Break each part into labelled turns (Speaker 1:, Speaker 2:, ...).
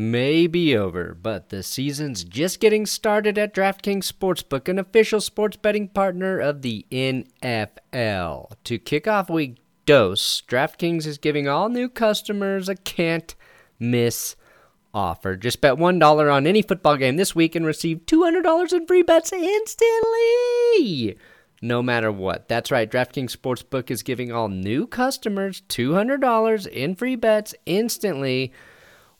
Speaker 1: may be over, but the season's just getting started at DraftKings Sportsbook, an official sports betting partner of the NFL. To kick off week dose, DraftKings is giving all new customers a can't miss offer. Just bet $1 on any football game this week and receive $200 in free bets instantly. No matter what. That's right. DraftKings Sportsbook is giving all new customers $200 in free bets instantly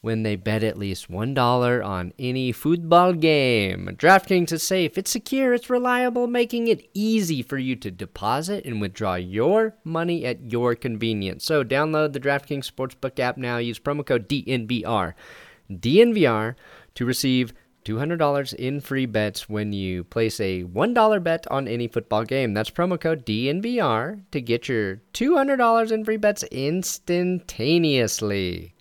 Speaker 1: when they bet at least $1 on any football game. DraftKings is safe, it's secure, it's reliable, making it easy for you to deposit and withdraw your money at your convenience. So download the DraftKings Sportsbook app now. Use promo code DNVR. DNVR to receive $200 in free bets when you place a $1 bet on any football game. That's promo code DNVR to get your $200 in free bets instantaneously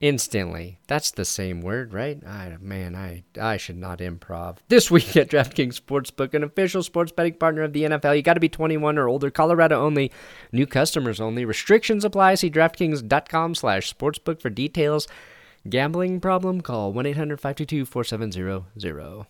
Speaker 1: instantly. That's the same word, right? I, man, I I should not improv. This week at DraftKings Sportsbook, an official sports betting partner of the NFL, you got to be 21 or older. Colorado only. New customers only. Restrictions apply. See DraftKings.com/sportsbook for details. Gambling problem? Call 1-800-522-4700.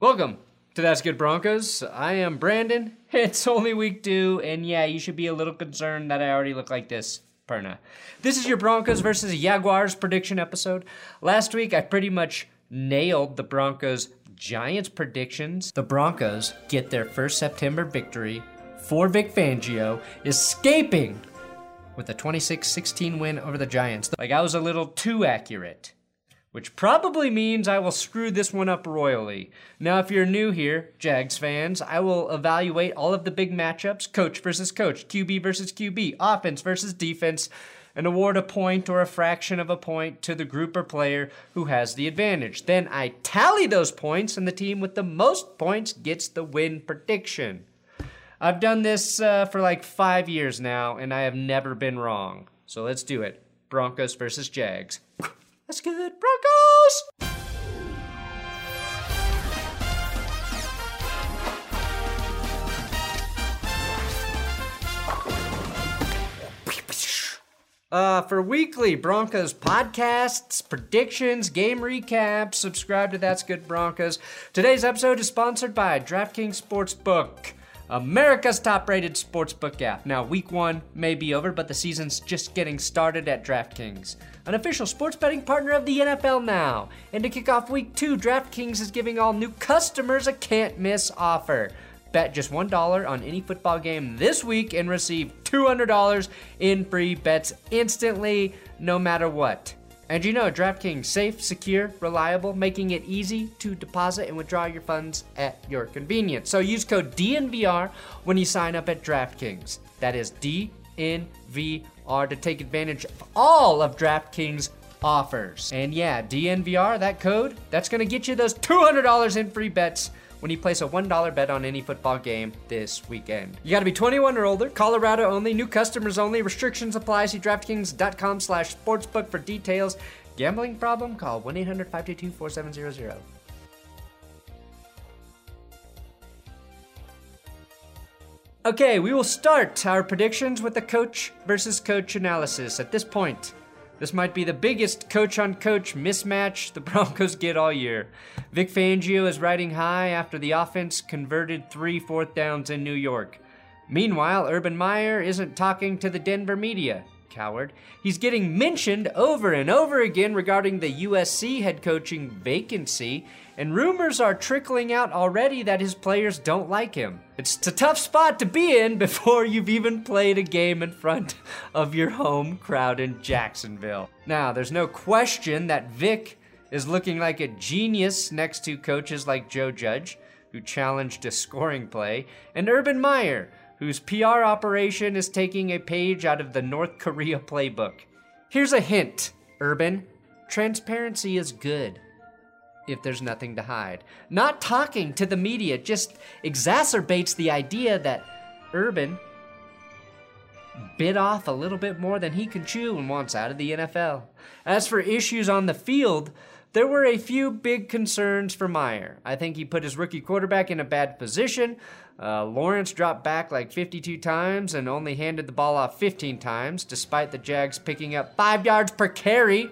Speaker 1: Welcome to That's Good Broncos. I am Brandon. It's only week two, and yeah, you should be a little concerned that I already look like this. Perna. This is your Broncos versus Jaguars prediction episode. Last week, I pretty much nailed the Broncos Giants predictions. The Broncos get their first September victory for Vic Fangio, escaping with a 26 16 win over the Giants. Like, I was a little too accurate which probably means I will screw this one up royally. Now, if you're new here, Jags fans, I will evaluate all of the big matchups coach versus coach, QB versus QB, offense versus defense, and award a point or a fraction of a point to the group or player who has the advantage. Then I tally those points, and the team with the most points gets the win prediction. I've done this uh, for like five years now, and I have never been wrong. So let's do it Broncos versus Jags. That's good, Broncos! Uh, for weekly Broncos podcasts, predictions, game recaps, subscribe to That's Good Broncos. Today's episode is sponsored by DraftKings Sportsbook. America's top rated sportsbook app. Now, week one may be over, but the season's just getting started at DraftKings, an official sports betting partner of the NFL now. And to kick off week two, DraftKings is giving all new customers a can't miss offer. Bet just $1 on any football game this week and receive $200 in free bets instantly, no matter what. And you know, DraftKings safe, secure, reliable, making it easy to deposit and withdraw your funds at your convenience. So use code DNVR when you sign up at DraftKings. That is DNVR to take advantage of all of DraftKings offers. And yeah, DNVR, that code, that's going to get you those $200 in free bets when you place a $1 bet on any football game this weekend. You got to be 21 or older, Colorado only, new customers only, restrictions apply. See DraftKings.com slash sportsbook for details. Gambling problem? Call 1-800-522-4700. Okay, we will start our predictions with the coach versus coach analysis. At this point, this might be the biggest coach on coach mismatch the Broncos get all year. Vic Fangio is riding high after the offense converted three fourth downs in New York. Meanwhile, Urban Meyer isn't talking to the Denver media. Coward. He's getting mentioned over and over again regarding the USC head coaching vacancy, and rumors are trickling out already that his players don't like him. It's a tough spot to be in before you've even played a game in front of your home crowd in Jacksonville. Now, there's no question that Vic is looking like a genius next to coaches like Joe Judge, who challenged a scoring play, and Urban Meyer, whose PR operation is taking a page out of the North Korea playbook. Here's a hint, Urban transparency is good. if there's nothing to hide. Not talking to the media just exacerbates the idea that Urban bit off a little bit more than he can chew and wants out of the NFL. As for issues on the field, there were a few big concerns for Meyer. I think he put his rookie quarterback in a bad position. Uh, Lawrence dropped back like 52 times and only handed the ball off 15 times, despite the Jags picking up five yards per carry.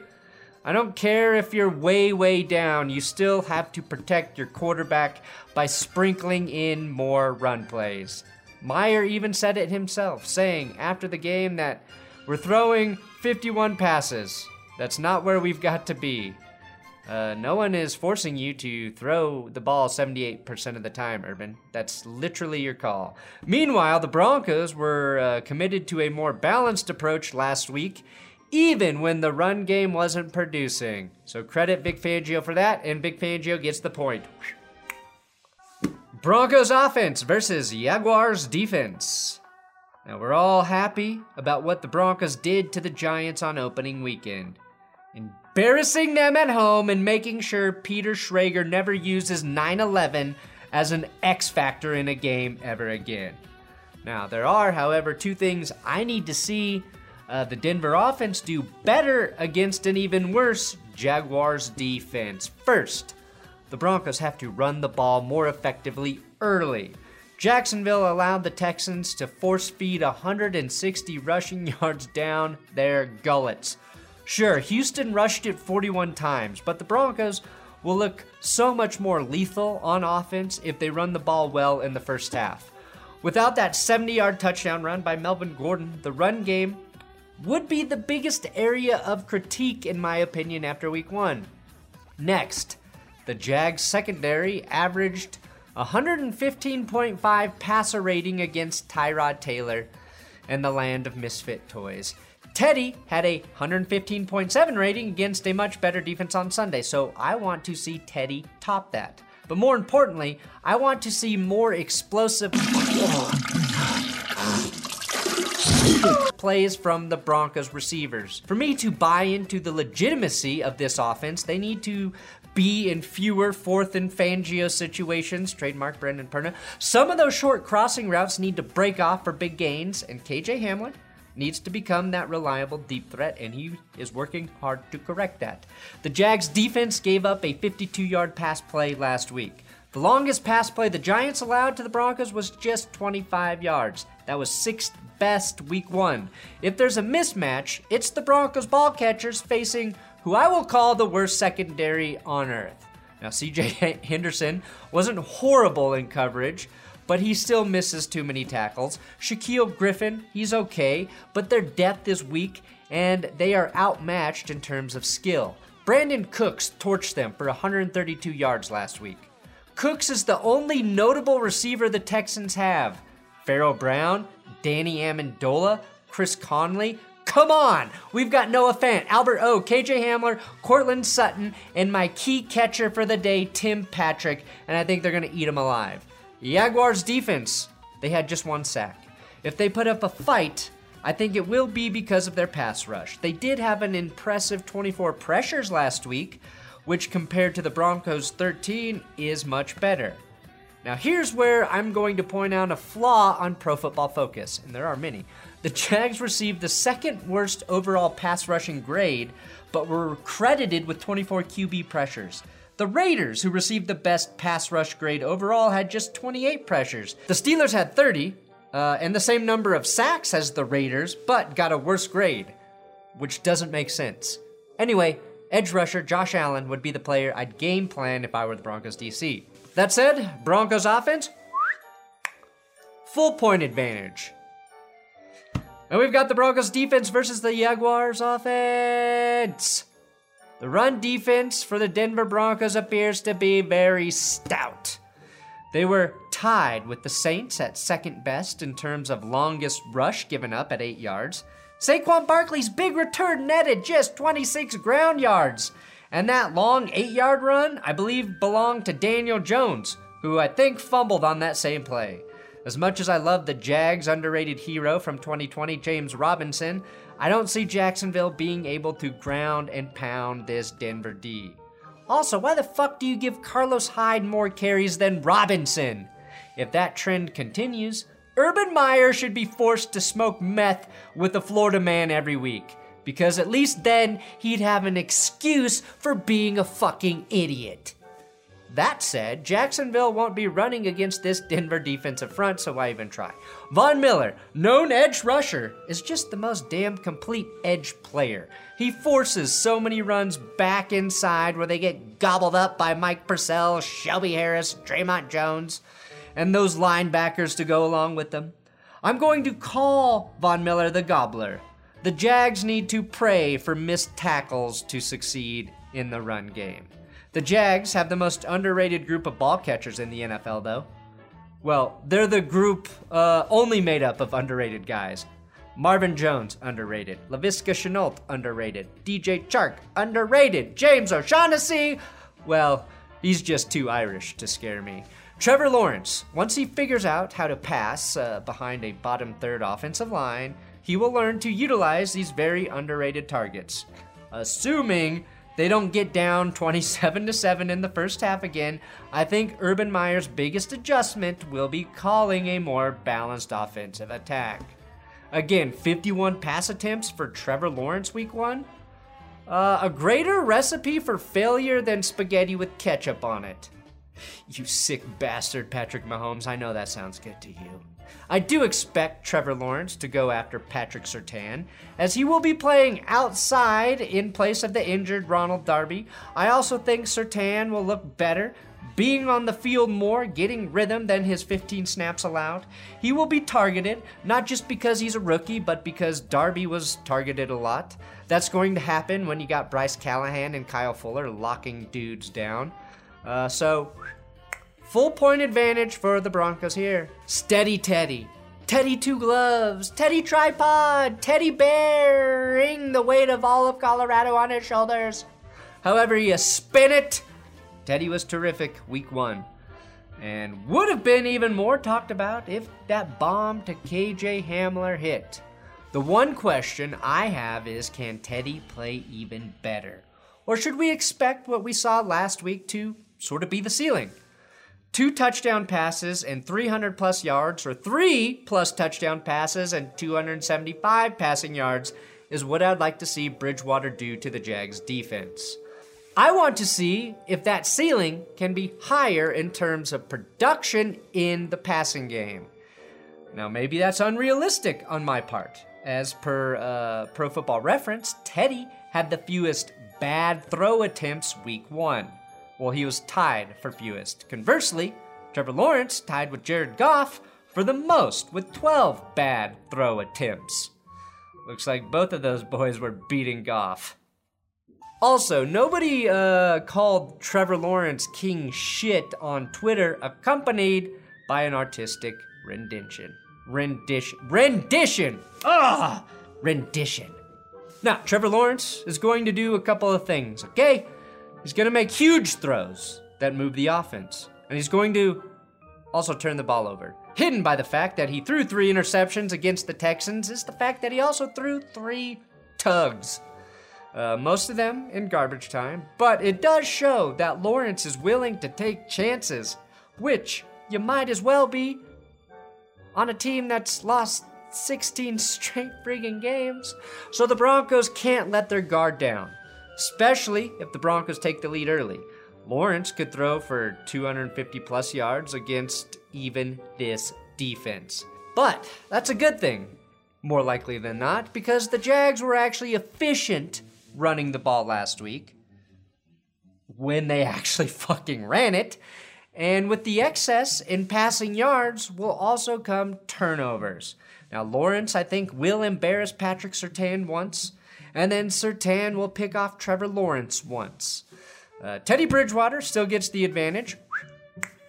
Speaker 1: I don't care if you're way, way down, you still have to protect your quarterback by sprinkling in more run plays. Meyer even said it himself, saying after the game that we're throwing 51 passes. That's not where we've got to be. Uh, no one is forcing you to throw the ball 78% of the time, Urban. That's literally your call. Meanwhile, the Broncos were uh, committed to a more balanced approach last week, even when the run game wasn't producing. So credit Vic Fangio for that, and Vic Fangio gets the point. Broncos offense versus Jaguars defense. Now, we're all happy about what the Broncos did to the Giants on opening weekend embarrassing them at home and making sure Peter Schrager never uses 9 11 as an X factor in a game ever again. Now, there are, however, two things I need to see uh, the Denver offense do better against an even worse Jaguars defense. First, the Broncos have to run the ball more effectively early. Jacksonville allowed the Texans to force feed 160 rushing yards down their gullets. Sure, Houston rushed it 41 times, but the Broncos will look so much more lethal on offense if they run the ball well in the first half. Without that 70 yard touchdown run by Melvin Gordon, the run game would be the biggest area of critique, in my opinion, after week one. Next, the Jags secondary averaged 115.5 passer rating against Tyrod Taylor and the land of misfit toys. Teddy had a 115.7 rating against a much better defense on Sunday, so I want to see Teddy top that. But more importantly, I want to see more explosive plays from the Broncos receivers. For me to buy into the legitimacy of this offense, they need to be in fewer fourth and Fangio situations, trademark Brandon Perna. Some of those short crossing routes need to break off for big gains, and KJ Hamler needs to become that reliable deep threat, and he is working hard to correct that. The Jags defense gave up a 52 yard pass play last week. The longest pass play the Giants allowed to the Broncos was just 25 yards. That was sixth best week one. If there's a mismatch, it's the Broncos ball catchers facing who I will call the worst secondary on earth. Now, CJ Henderson wasn't horrible in coverage, but he still misses too many tackles. Shaquill Griffin, he's okay, but their depth is weak and they are outmatched in terms of skill. Brandin Cooks torched them for 132 yards last week. Cooks is the only notable receiver the Texans have. Pharaoh Brown, Danny Amendola, Chris Conley. Come on! We've got Noah Fant, Albert O, KJ Hamler, Courtland Sutton, and my key catcher for the day, Tim Patrick, and I think they're gonna eat him alive. Jaguars defense, they had just one sack. If they put up a fight, I think it will be because of their pass rush. They did have an impressive 24 pressures last week, which compared to the Broncos' 13 is much better. Now, here's where I'm going to point out a flaw on Pro Football Focus, and there are many. The Jags received the second worst overall pass rushing grade, but were credited with 24 QB pressures. The Raiders, who received the best pass rush grade overall, had just 28 pressures. The Steelers had 30, uh, and the same number of sacks as the Raiders, but got a worse grade, which doesn't make sense. Anyway, edge rusher Josh Allen would be the player I'd game plan if I were the Broncos DC. That said, Broncos offense, full point advantage. And we've got the Broncos defense versus the Jaguars offense. The run defense for the Denver Broncos appears to be very stout. They were tied with the Saints at second best in terms of longest rush given up at 8 yards. Saquon Barkley's big return netted just 26 ground yards. And that long 8 yard run, I believe, belonged to Daniel Jones, who I think fumbled on that same play. As much as I love the Jags' underrated hero from 2020, James Robinson, I don't see Jacksonville being able to ground and pound this Denver D. Also, why the fuck do you give Carlos Hyde more carries than Robinson? If that trend continues, Urban Meyer should be forced to smoke meth with a Florida man every week. Because at least then he'd have an excuse for being a fucking idiot. That said, Jacksonville won't be running against this Denver defensive front, so why even try? Von Miller, known edge rusher, is just the most damn complete edge player. He forces so many runs back inside where they get gobbled up by Mike Purcell, Shelby Harris, Dre'Mont Jones, and those linebackers to go along with them. I'm going to call Von Miller the Gobbler. The Jags need to pray for missed tackles to succeed in the run game. The Jags have the most underrated group of ball catchers in the NFL, though. Well, they're the group uh, only made up of underrated guys. Marvin Jones, underrated. Laviska Shenault, underrated. DJ Chark, underrated. James O'Shaughnessy, well, he's just too Irish to scare me. Trevor Lawrence, once he figures out how to pass uh, behind a bottom third offensive line, he will learn to utilize these very underrated targets. Assuming they don't get down 27 to 7 in the first half again. I think Urban Meyer's biggest adjustment will be calling a more balanced offensive attack. Again, 51 pass attempts for Trevor Lawrence week 1. Uh, a greater recipe for failure than spaghetti with ketchup on it. You sick bastard, Patrick Mahomes. I know that sounds good to you. I do expect Trevor Lawrence to go after Patrick Surtain, as he will be playing outside in place of the injured Ronald Darby. I also think Sertan will look better, being on the field more, getting rhythm than his 15 snaps allowed. He will be targeted, not just because he's a rookie, but because Darby was targeted a lot. That's going to happen when you got Bryce Callahan and Kyle Fuller locking dudes down. Uh, so, Full point advantage for the Broncos here. Steady Teddy. Teddy Two Gloves. Teddy Tripod. Teddy bearing the weight of all of Colorado on his shoulders. However, you spin it. Teddy was terrific week one. And would have been even more talked about if that bomb to KJ Hamler hit. The one question I have is can Teddy play even better? Or should we expect what we saw last week to sort of be the ceiling? Two touchdown passes and 300 plus yards, or three plus touchdown passes and 275 passing yards, is what I'd like to see Bridgewater do to the Jags defense. I want to see if that ceiling can be higher in terms of production in the passing game. Now, maybe that's unrealistic on my part. As per uh, Pro Football Reference, Teddy had the fewest bad throw attempts week one. Well, he was tied for fewest. Conversely, Trevor Lawrence tied with Jared Goff for the most with 12 bad throw attempts. Looks like both of those boys were beating Goff. Also, nobody uh, called Trevor Lawrence king shit on Twitter, accompanied by an artistic rendition. Rendition. Rendition! Ah! Rendition. Now, Trevor Lawrence is going to do a couple of things, okay? He's going to make huge throws that move the offense. And he's going to also turn the ball over. Hidden by the fact that he threw three interceptions against the Texans is the fact that he also threw three tugs. Uh, most of them in garbage time, but it does show that Lawrence is willing to take chances, which you might as well be on a team that's lost 16 straight friggin' games. So the Broncos can't let their guard down especially if the Broncos take the lead early. Lawrence could throw for 250 plus yards against even this defense. But that's a good thing, more likely than not, because the Jags were actually efficient running the ball last week when they actually fucking ran it. And with the excess in passing yards will also come turnovers. Now, Lawrence, I think, will embarrass Patrick Surtain once and then Surtain will pick off Trevor Lawrence once. Uh, Teddy Bridgewater still gets the advantage,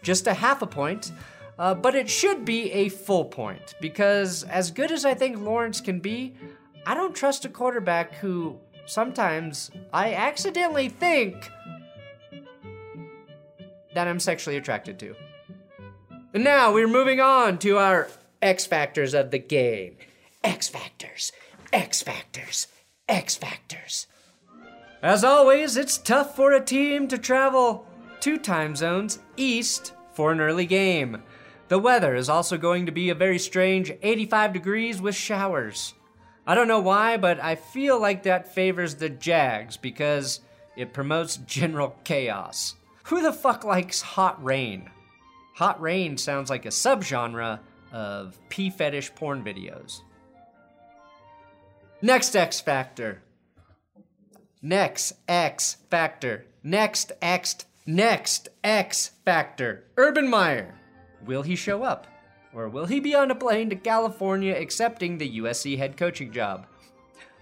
Speaker 1: just a half a point, uh, but it should be a full point because, as good as I think Lawrence can be, I don't trust a quarterback who sometimes I accidentally think that I'm sexually attracted to. And now we're moving on to our X factors of the game. X factors, X factors, X Factors. As always, it's tough for a team to travel two time zones east for an early game. The weather is also going to be a very strange 85 degrees with showers. I don't know why, but I feel like that favors the Jags because it promotes general chaos. Who the fuck likes hot rain? Hot rain sounds like a subgenre of pee fetish porn videos. Next X Factor. Next X Factor. Next X. Next X Factor. Urban Meyer. Will he show up? Or will he be on a plane to California accepting the USC head coaching job?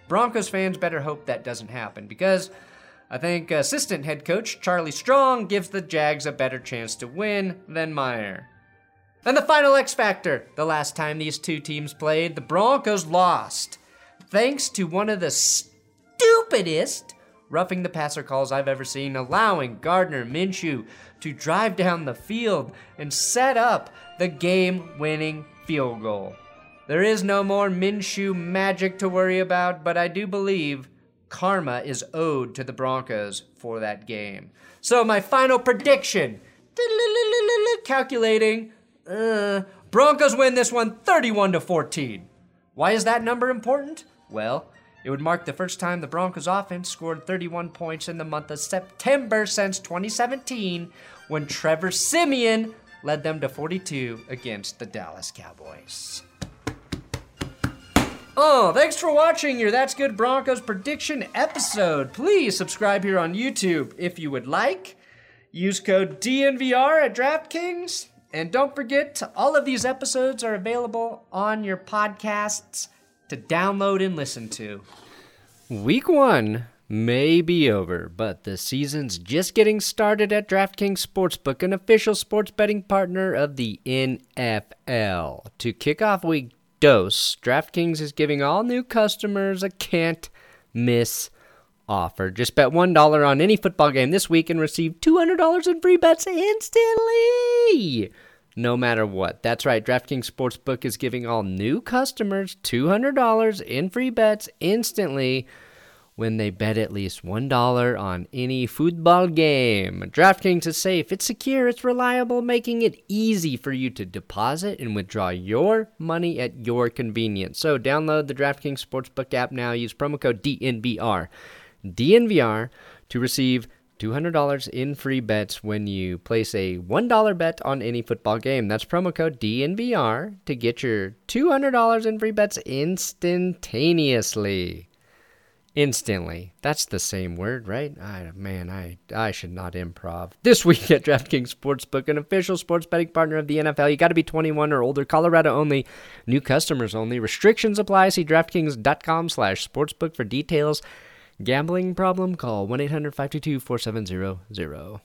Speaker 1: Broncos fans better hope that doesn't happen because I think assistant head coach Charlie Strong gives the Jags a better chance to win than Meyer. And the final X Factor. The last time these two teams played, the Broncos lost. Thanks to one of the stupidest roughing the passer calls I've ever seen, allowing Gardner Minshew to drive down the field and set up the game winning field goal. There is no more Minshew magic to worry about, but I do believe karma is owed to the Broncos for that game. So, my final prediction calculating uh, Broncos win this one 31 to 14. Why is that number important? Well, it would mark the first time the Broncos offense scored 31 points in the month of September since 2017 when Trevor Siemian led them to 42 against the Dallas Cowboys. Oh, thanks for watching your That's Good Broncos prediction episode. Please subscribe here on YouTube if you would like. Use code DNVR at DraftKings. And don't forget, all of these episodes are available on your podcasts to download and listen to. Week one may be over, but the season's just getting started at DraftKings Sportsbook, an official sports betting partner of the NFL. To kick off week dose, DraftKings is giving all new customers a can't miss offer. Just bet $1 on any football game this week and receive $200 in free bets instantly. No matter what. That's right, DraftKings Sportsbook is giving all new customers $200 in free bets instantly when they bet at least $1 on any football game. DraftKings is safe, it's secure, it's reliable, making it easy for you to deposit and withdraw your money at your convenience. So download the DraftKings Sportsbook app now. Use promo code DNVR. DNVR to receive $200 in free bets when you place a $1 bet on any football game. That's promo code DNVR to get your $200 in free bets instantaneously. Instantly. That's the same word, right? I, man, I, I should not improv. This week at DraftKings Sportsbook, an official sports betting partner of the NFL. You got to be 21 or older. Colorado only. New customers only. Restrictions apply. See DraftKings.com slash sportsbook for details. Gambling problem? Call 1 800 522 4700.